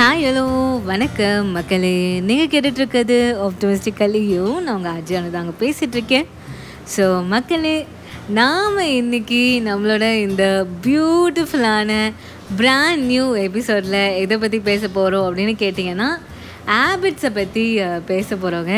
Hi hello வணக்கம் மக்களே. நீங்கள் கேட்டுட்ருக்கிறது ஆப்டமிஸ்டிக்கல்லையும் நான் உங்கள் அஜயானு தாங்க பேசிகிட்ருக்கேன் ஸோ மக்களே நாம் இன்றைக்கி நம்மளோட இந்த பியூட்டிஃபுல்லான பிராண்ட் நியூ எபிசோடில் எதை பற்றி பேச போகிறோம் அப்படின்னு கேட்டிங்கன்னா ஹேபிட்ஸை பற்றி பேச போகிறோங்க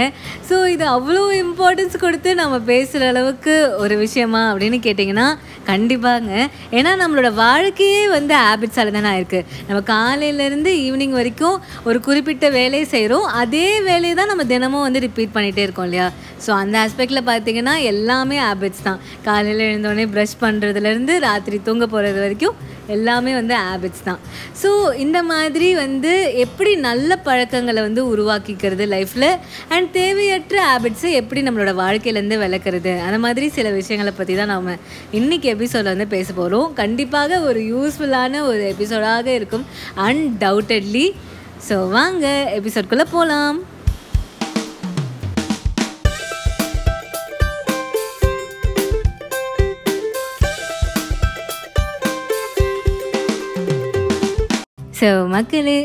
ஸோ இது அவ்வளோ இம்பார்ட்டன்ஸ் கொடுத்து நம்ம பேசுகிற அளவுக்கு ஒரு விஷயமா அப்படின்னு கேட்டிங்கன்னா கண்டிப்பாங்க. ஏன்னா நம்மளோட வாழ்க்கையே வந்து ஹேபிட்ஸால் தானே இருக்குது நம்ம காலையிலேருந்து ஈவினிங் வரைக்கும் ஒரு குறிப்பிட்ட வேலையை செய்கிறோம் அதே வேலையை தான் நம்ம தினமும் வந்து ரிப்பீட் பண்ணிகிட்டே இருக்கோம் இல்லையா? ஸோ அந்த ஆஸ்பெக்டில் பார்த்தீங்கன்னா எல்லாமே ஹேபிட்ஸ் தான். காலையில் எழுந்தோடனே ப்ரஷ் பண்ணுறதுலேருந்து ராத்திரி தூங்க போகிறது வரைக்கும் எல்லாமே வந்து ஹேபிட்ஸ் தான். ஸோ இந்த மாதிரி வந்து எப்படி நல்ல பழக்கங்களை வந்து உருவாக்கிக்கிறது லைஃப்பில் அண்ட் தேவையற்ற ஹேபிட்ஸை எப்படி நம்மளோட வாழ்க்கையிலேருந்து விளக்குறது? அந்த மாதிரி சில விஷயங்களை பற்றி தான் நாம் இன்றைக்கி எபிசோடில் வந்து பேச போகிறோம் கண்டிப்பாக ஒரு யூஸ்ஃபுல்லான ஒரு எபிசோடாக இருக்கும். அன்டவுட்டட்லி ஸோ வாங்க எபிசோட்குள்ளே போகலாம் ஸோ மக்களே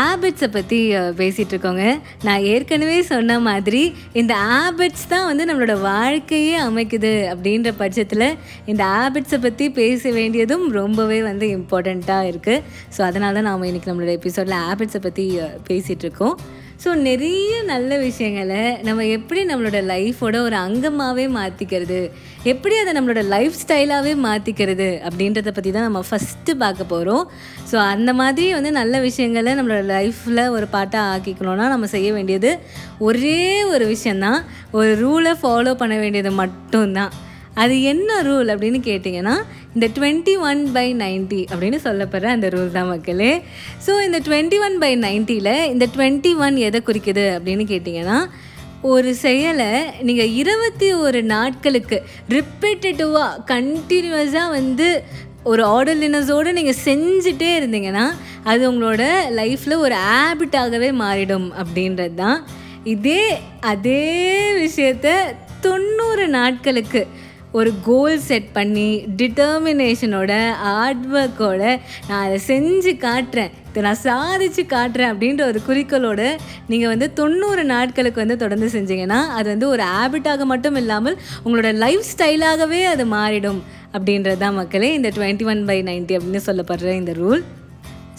ஆபிட்ஸை பற்றி பேசிகிட்டு இருக்கோங்க நான் ஏற்கனவே சொன்ன மாதிரி இந்த ஆபிட்ஸ் தான் வந்து நம்மளோட வாழ்க்கையே அமைக்குது அப்படின்ற பட்சத்தில் இந்த ஆபிட்ஸை பற்றி பேச வேண்டியதும் ரொம்பவே வந்து இம்பார்ட்டண்ட்டாக இருக்குது ஸோ அதனால தான் நாம் இன்றைக்கி நம்மளோட எபிசோடில் ஆபிட்ஸை பற்றி பேசிகிட்டு இருக்கோம் ஸோ நிறைய நல்ல விஷயங்களை நம்ம எப்படி நம்மளோட லைஃபோட ஒரு அங்கமாகவே மாற்றிக்கிறது எப்படி அதை நம்மளோட லைஃப் ஸ்டைலாகவே மாற்றிக்கிறது அப்படின்றத பற்றி தான் நம்ம ஃபஸ்ட்டு பார்க்க போகிறோம் ஸோ அந்த மாதிரி வந்து நல்ல விஷயங்களை நம்மளோட லைஃப்பில் ஒரு பாட்டாக ஆக்கிக்கணும்னா நம்ம செய்ய வேண்டியது ஒரே ஒரு விஷயந்தான் ஒரு ரூலை ஃபாலோ பண்ண வேண்டியது மட்டும்தான். அது என்ன ரூல் அப்படின்னு கேட்டிங்கன்னா இந்த டுவெண்ட்டி ஒன் பை நைன்ட்டி அப்படின்னு சொல்லப்படுற அந்த ரூல் தான் மக்களே. ஸோ இந்த டுவெண்ட்டி ஒன் பை நைன்ட்டியில் இந்த டுவெண்ட்டி ஒன் எதை குறிக்குது அப்படின்னு கேட்டிங்கன்னா ஒரு செயலை நீங்கள் இருபத்தி ஒரு நாட்களுக்கு ரிப்பீட்டடிவாக கண்டினியூஸாக வந்து ஒரு ஆர்டர்லினஸோடு நீங்கள் செஞ்சுட்டே இருந்தீங்கன்னா அது உங்களோட லைஃப்பில் ஒரு ஹேபிட்டாகவே மாறிடும் அப்படின்றது தான். இதே அதே விஷயத்த தொண்ணூறு நாட்களுக்கு ஒரு கோல் செட் பண்ணி டிட்டர்மினேஷனோட ஹார்ட் ஒர்க்கோட நான் அதை செஞ்சு காட்டுறேன். இதை நான் சாதிச்சு காட்டுறேன் அப்படின்ற ஒரு குறிக்கோளோட நீங்கள் வந்து தொண்ணூறு நாட்களுக்கு வந்து தொடர்ந்து செஞ்சீங்கன்னா அது வந்து ஒரு ஹேபிட்டாக மட்டும் இல்லாமல் உங்களோட லைஃப் ஸ்டைலாகவே அது மாறிடும் அப்படின்றது தான் மக்களே இந்த டுவெண்ட்டி ஒன் பை நைன்ட்டி அப்படின்னு சொல்லப்படுற இந்த ரூல்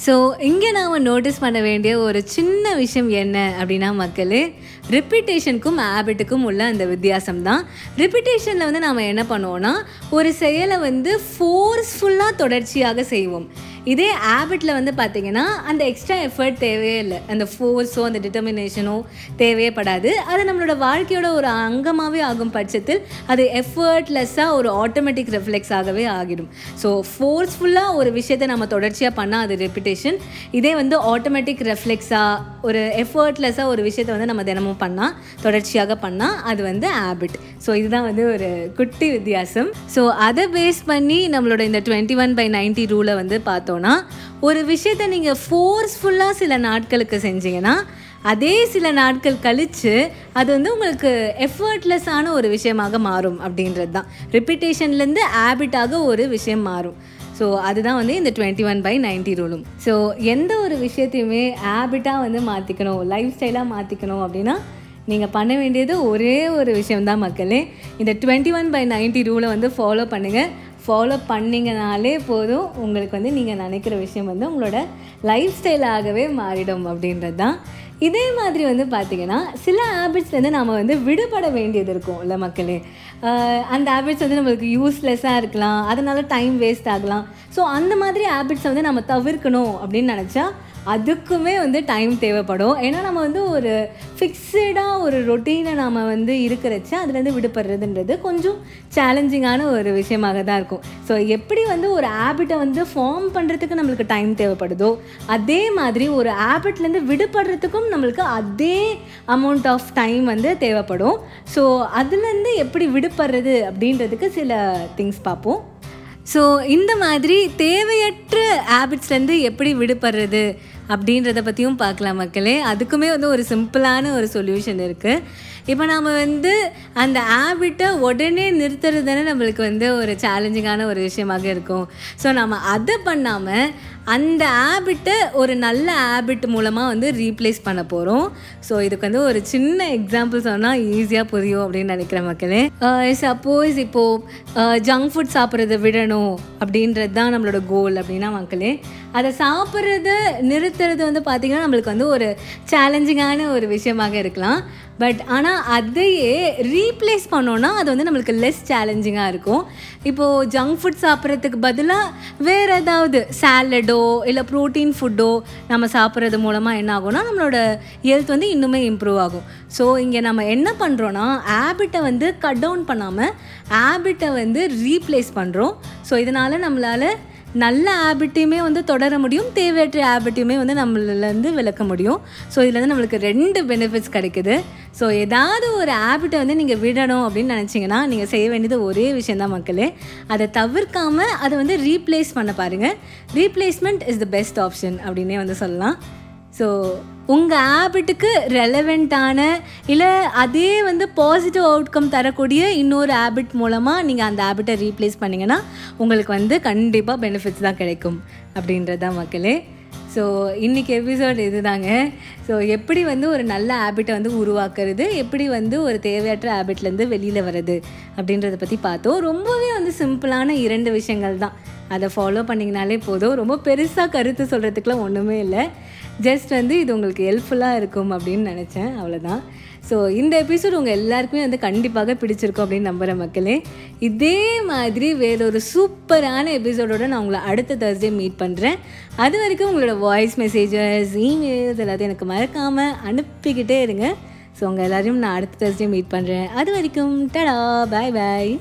ஸோ இங்கே நாம் நோட்டீஸ் பண்ண வேண்டிய ஒரு சின்ன விஷயம் என்ன அப்படின்னா மக்களே ரிப்பிட்டேஷனுக்கும் ஹேபிட்டுக்கும் உள்ள அந்த வித்தியாசம் தான். ரிப்பிட்டேஷனில் வந்து நாம் என்ன பண்ணுவோம்னா ஒரு செயலை வந்து ஃபோர்ஸ்ஃபுல்லாக தொடர்ச்சியாக செய்வோம். இதே ஹேபிட்டில் வந்து பார்த்திங்கன்னா அந்த எக்ஸ்ட்ரா எஃபர்ட் தேவையே இல்லை. அந்த ஃபோர்ஸோ அந்த டிட்டர்மினேஷனோ தேவையே படாது. அது நம்மளோட வாழ்க்கையோட ஒரு அங்கமாகவே ஆகும் பட்சத்தில் அது எஃபர்ட்லெஸ்ஸாக ஒரு ஆட்டோமேட்டிக் ரெஃப்ளெக்ஸ் ஆகவே ஆகிடும். ஸோ ஃபோர்ஸ்ஃபுல்லாக ஒரு விஷயத்தை நம்ம தொடர்ச்சியாக பண்ணால் அது ரெப்பிட்டேஷன் இதே வந்து ஆட்டோமேட்டிக் ரெஃப்ளெக்ஸாக ஒரு எஃபர்ட்லெஸ்ஸாக ஒரு விஷயத்தை வந்து நம்ம தினமும் பண்ணால் தொடர்ச்சியாக பண்ணால் அது வந்து ஹேபிட் ஸோ இதுதான் வந்து ஒரு குட்டி வித்தியாசம். ஸோ அதை பேஸ் பண்ணி நம்மளோட இந்த டுவெண்ட்டி ஒன் பை நைன்ட்டி ரூலை வந்து பார்த்தோம். பார்த்தோன்னா ஒரு விஷயத்தை நீங்கள் ஃபோர்ஸ்ஃபுல்லாக சில நாட்களுக்கு செஞ்சீங்கன்னா அதே சில நாட்கள் கழித்து அது வந்து உங்களுக்கு எஃபர்ட்லெஸ்ஸான ஒரு விஷயமாக மாறும் அப்படின்றது தான் ரிப்பிட்டேஷன்லேருந்து ஹேபிட்டாக ஒரு விஷயம் மாறும். ஸோ அதுதான் வந்து இந்த டுவெண்ட்டி ஒன் பை நைன்ட்டி ரூலும் ஸோ எந்த ஒரு விஷயத்தையுமே ஹேபிட்டாக வந்து மாற்றிக்கணும் லைஃப் ஸ்டைலாக மாற்றிக்கணும் அப்படின்னா நீங்கள் பண்ண வேண்டியது ஒரே ஒரு விஷயம்தான் மக்களே. இந்த டுவெண்ட்டி ஒன் பை நைன்ட்டி ரூலை வந்து ஃபாலோ பண்ணுங்கள் ஃபாலோ பண்ணிங்கனாலே போதும். உங்களுக்கு வந்து நீங்கள் நினைக்கிற விஷயம் வந்து உங்களோட லைஃப் ஸ்டைலாகவே மாறிடும் அப்படின்றது தான் இதே மாதிரி வந்து பார்த்திங்கன்னா சில ஹேபிட்ஸ்லேருந்து நாம் வந்து விடுபட வேண்டியது இருக்கும் இல்லை மக்களே. அந்த ஹேபிட்ஸ் வந்து நம்மளுக்கு யூஸ்லெஸ்ஸாக இருக்கலாம். அதனால டைம் வேஸ்ட் ஆகலாம். ஸோ அந்த மாதிரி ஹேபிட்ஸை வந்து நம்ம தவிர்க்கணும் அப்படின்னு நினச்சா அதுக்குமே வந்து டைம் தேவைப்படும். ஏன்னா நம்ம வந்து ஒரு ஃபிக்ஸடாக ஒரு ரொட்டீனை நாம் வந்து இருக்கிறச்சு அதுலேருந்து விடுபடுறதுன்றது கொஞ்சம் சேலஞ்சிங்கான ஒரு விஷயமாக தான் இருக்கும். ஸோ எப்படி வந்து ஒரு ஹேபிட்டை வந்து ஃபார்ம் பண்ணுறதுக்கு நம்மளுக்கு டைம் தேவைப்படுதோ அதே மாதிரி ஒரு ஹேபிட்லேருந்து விடுபடுறதுக்கும் நம்மளுக்கு அதே அமௌண்ட் ஆஃப் டைம் வந்து தேவைப்படும். ஸோ அதுலேருந்து எப்படி விடுபடுறது அப்படின்றதுக்கு சில திங்ஸ் பார்ப்போம். ஸோ இந்த மாதிரி தேவையற்ற ஹேபிட்ஸ்லேருந்து எப்படி விடுபடுறது அப்படின்றத பற்றியும் பார்க்கலாம் மக்களே. அதுக்குமே வந்து ஒரு சிம்பிளான ஒரு சொல்யூஷன் இருக்குது இப்போ நாம் வந்து அந்த ஹேபிட்டை உடனே நிறுத்துறது தானே நம்மளுக்கு வந்து ஒரு சேலஞ்சிங்கான ஒரு விஷயமாக இருக்கும். ஸோ நம்ம அதை பண்ணாமல் அந்த ஹேபிட்டை ஒரு நல்ல ஹேபிட் மூலமாக வந்து ரீப்ளேஸ் பண்ண போகிறோம் ஸோ இதுக்கு வந்து ஒரு சின்ன எக்ஸாம்பிள் சொன்னால் ஈஸியாக புரியும் அப்படின்னு நினைக்கிறேன் மக்களே. சப்போஸ் இப்போது ஜங்க் ஃபுட் சாப்பிட்றத விடணும் அப்படின்றது தான் நம்மளோட கோல் அப்படின்னா மக்களே. அதை சாப்பிட்றத நிறுத்துறது வந்து பார்த்திங்கன்னா நம்மளுக்கு வந்து ஒரு சேலஞ்சிங்கான ஒரு விஷயமாக இருக்கலாம். பட் ஆனால் அதையே ரீப்ளேஸ் பண்ணோன்னா அது வந்து நம்மளுக்கு லெஸ் சேலஞ்சிங்காக இருக்கும். இப்போது ஜங்க் ஃபுட் சாப்பிட்றதுக்கு பதிலாக வேறு ஏதாவது சாலடோ இல்லை ப்ரோட்டீன் ஃபுட்டோ நம்ம சாப்பிட்றது மூலமாக என்ன ஆகும்னா நம்மளோட ஹெல்த் வந்து இன்னுமே இம்ப்ரூவ் ஆகும். ஸோ இங்கே நம்ம என்ன பண்ணுறோன்னா ஹேபிட்டை வந்து கட் டவுன் பண்ணாமல் ஹேபிட்டை வந்து ரீப்ளேஸ் பண்ணுறோம் ஸோ இதனால் நம்மளால் நல்ல ஹேபிட்டையுமே வந்து தொடர முடியும் தேவையற்ற ஹேபிட்டையுமே வந்து நம்மளேருந்து விளக்க முடியும். ஸோ இதில் வந்து நம்மளுக்கு ரெண்டு பெனிஃபிட்ஸ் கிடைக்குது. ஸோ ஏதாவது ஒரு ஹேபிட்டை வந்து நீங்கள் விடணும் அப்படின்னு நினச்சிங்கன்னா நீங்கள் செய்ய வேண்டியது ஒரே விஷயந்தான் மக்களே. அதை தவிர்க்காமல் அதை வந்து ரீப்ளேஸ் பண்ண பாருங்கள் replacement is the best option அப்படின்னே வந்து சொல்லலாம். ஸோ உங்கள் ஹேபிட்டுக்கு ரெலவெண்ட்டான இல்லை அதே வந்து பாசிட்டிவ் அவுட்கம் தரக்கூடிய இன்னொரு ஹேபிட் மூலமாக நீங்கள் அந்த ஹேபிட்டை ரீப்ளேஸ் பண்ணிங்கன்னா உங்களுக்கு வந்து கண்டிப்பாக பெனிஃபிட்ஸ் தான் கிடைக்கும் அப்படின்றது தான் மக்களே. ஸோ இன்றைக்கி எபிசோட் இதுதாங்க. ஸோ எப்படி வந்து ஒரு நல்ல ஹேபிட்டை வந்து உருவாக்குறது? எப்படி வந்து ஒரு தேவையற்ற ஹேபிட்லேருந்து வெளியில் வர்றது? அப்படின்றத பற்றி பார்த்தோம். ரொம்பவே வந்து சிம்பிளான இரண்டு விஷயங்கள் தான். அதை ஃபாலோ பண்ணிங்கனாலே போதும். ரொம்ப பெருசாக கருத்து சொல்கிறதுக்குலாம் ஒன்றுமே இல்லை. ஜஸ்ட் வந்து இது உங்களுக்கு ஹெல்ப்ஃபுல்லாக இருக்கும் அப்படின்னு நினச்சேன். அவ்வளோதான் ஸோ இந்த எபிசோட் உங்கள் எல்லாருக்குமே வந்து கண்டிப்பாக பிடிச்சிருக்கும் அப்படின்னு நம்புகிற மக்களே. இதே மாதிரி வேறொரு சூப்பரான எபிசோடோடு நான் உங்களை அடுத்த தேர்ஸ்டே மீட் பண்ணுறேன் அது வரைக்கும் உங்களோட வாய்ஸ் மெசேஜஸ் இமெயில்ஸ் எல்லாத்தையும் எனக்கு மறக்காமல் அனுப்பிக்கிட்டே இருங்க. ஸோ உங்கள் எல்லோரையும் நான் அடுத்த தேர்ஸ்டே மீட் பண்ணுறேன் அது வரைக்கும் டடா பாய் பாய்